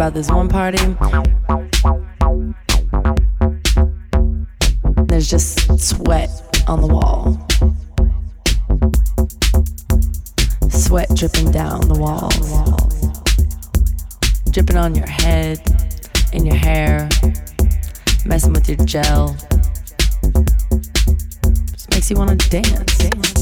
about this one party. There's just sweat on the wall. Sweat dripping down the walls. Dripping on your head, in your hair, messing with your gel. Just makes you wanna dance. dance.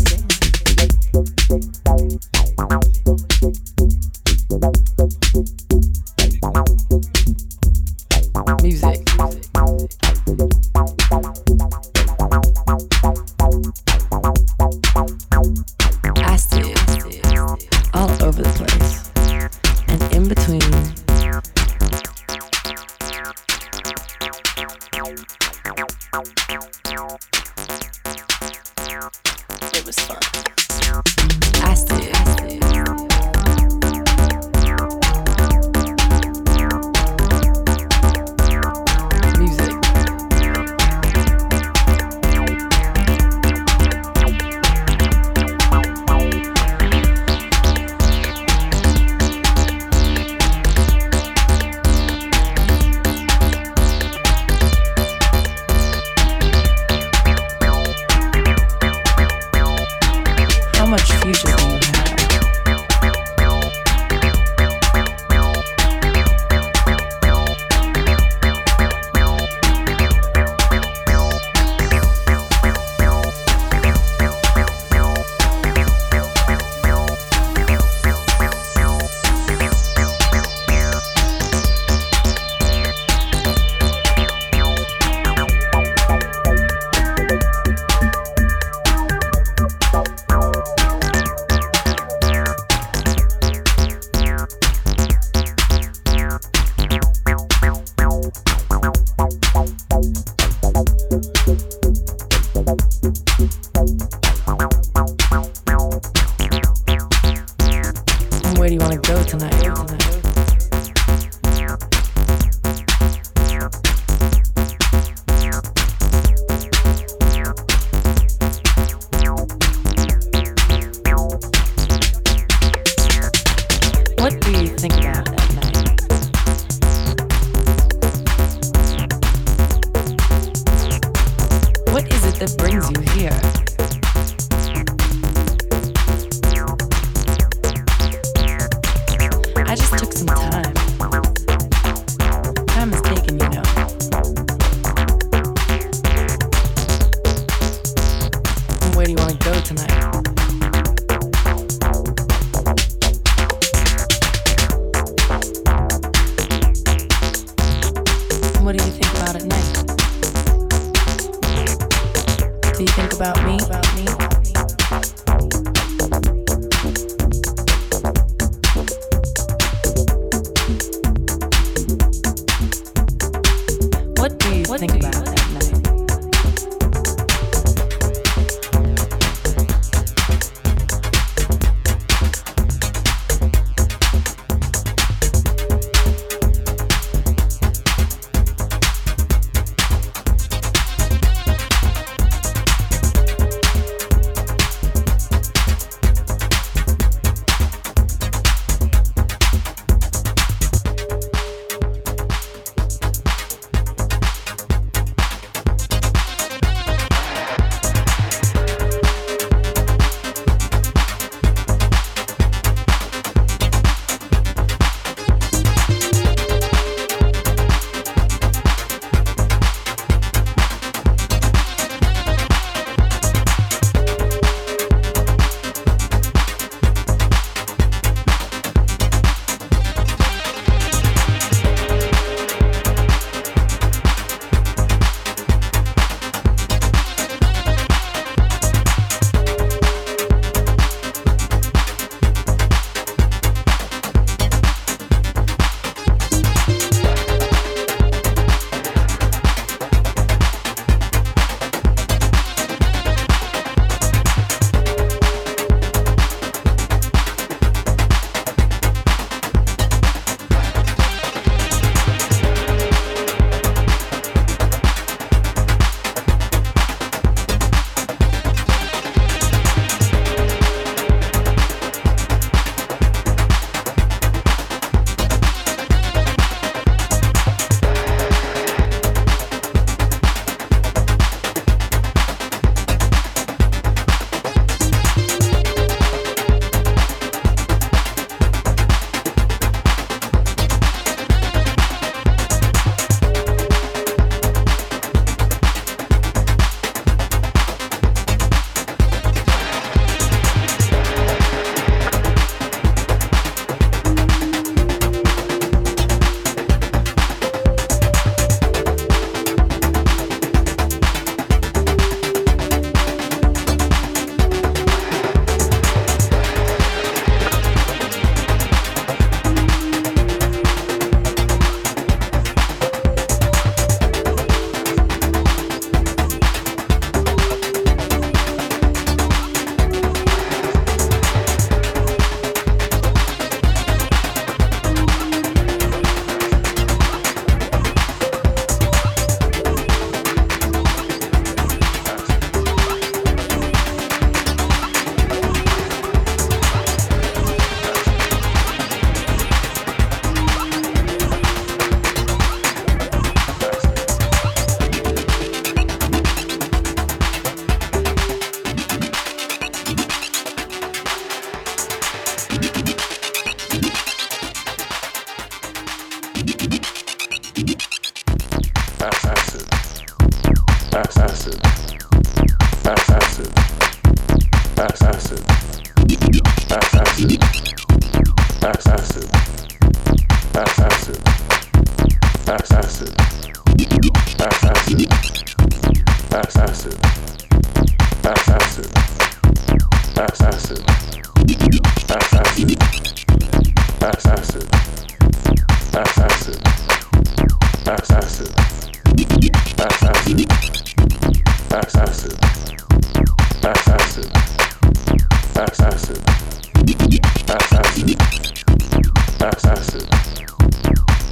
acid.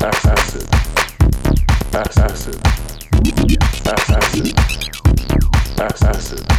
Acid. Acid. Acid.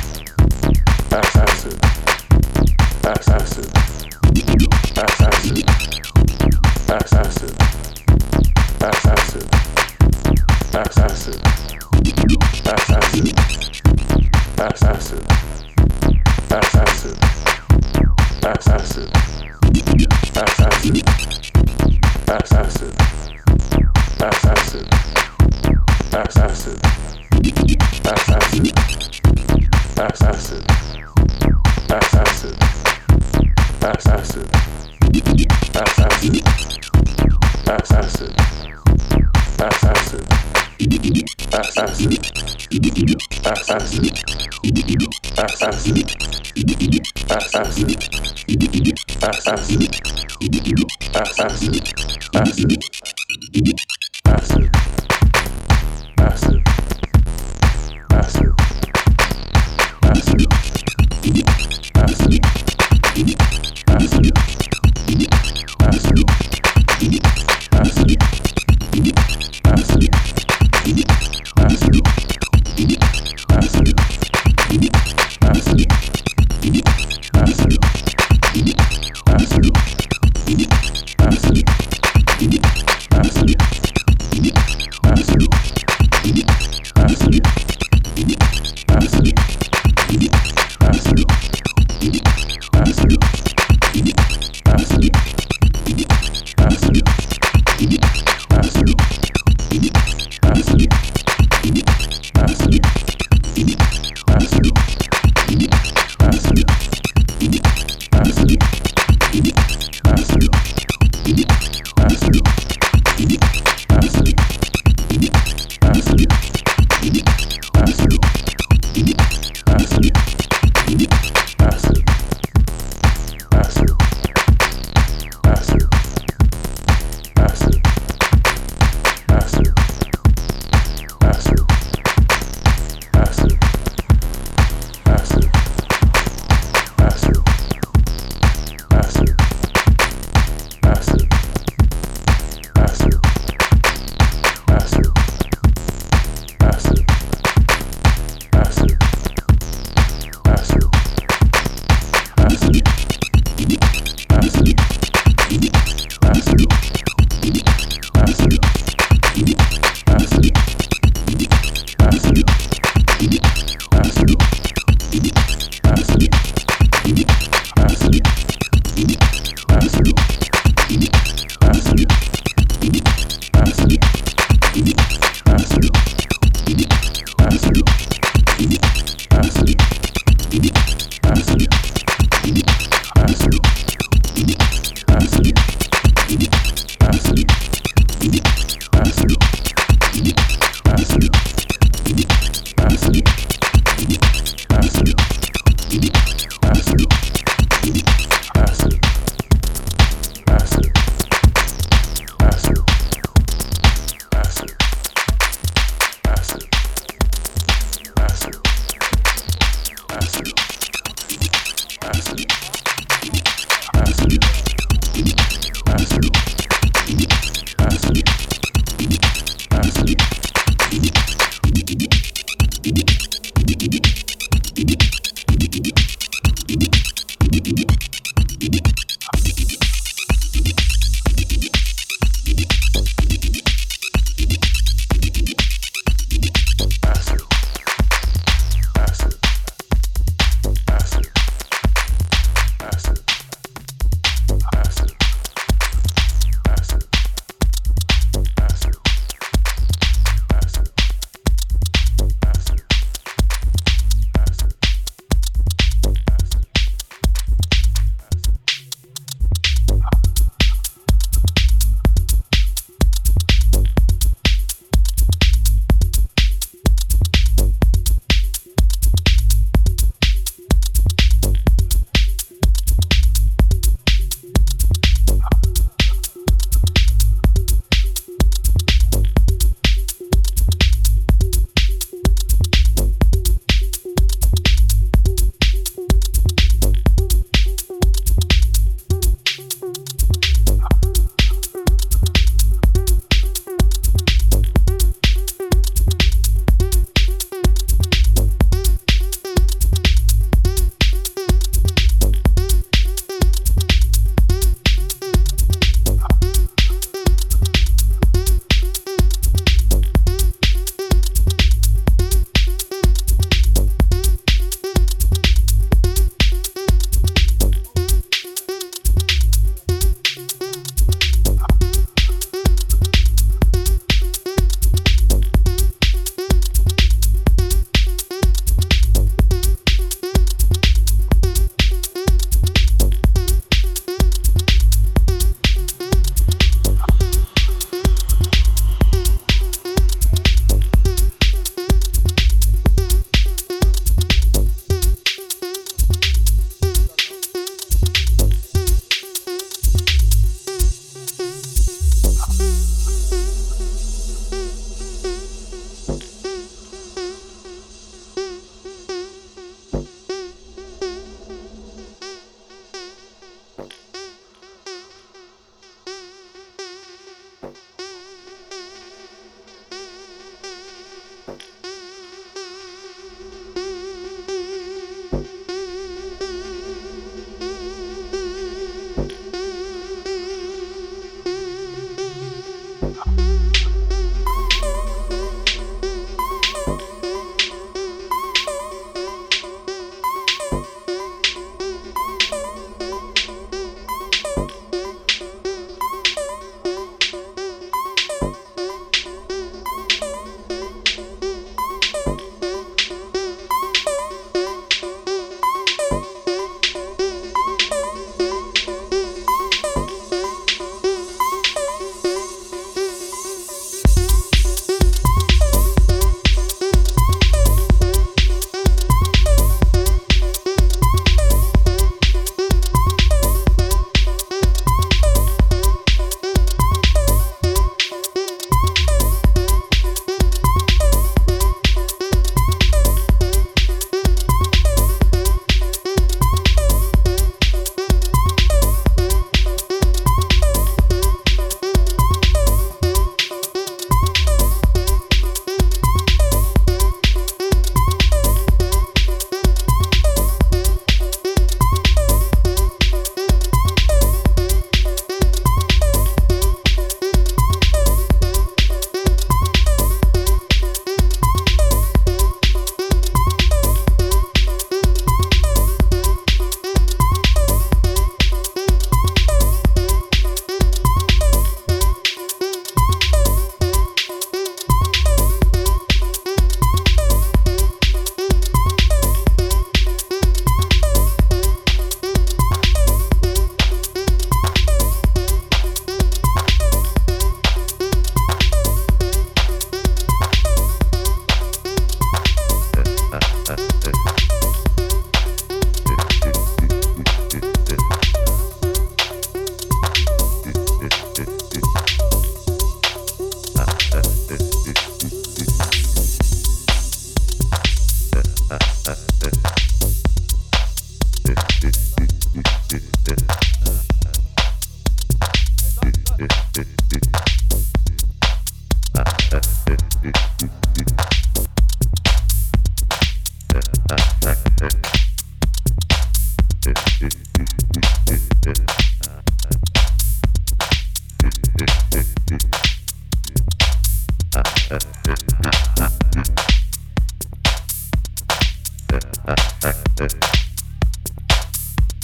Thank you.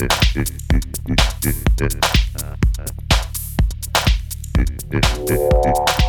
Uh, uh,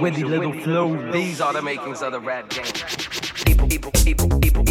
With the little flow, these are the makings of the rap game.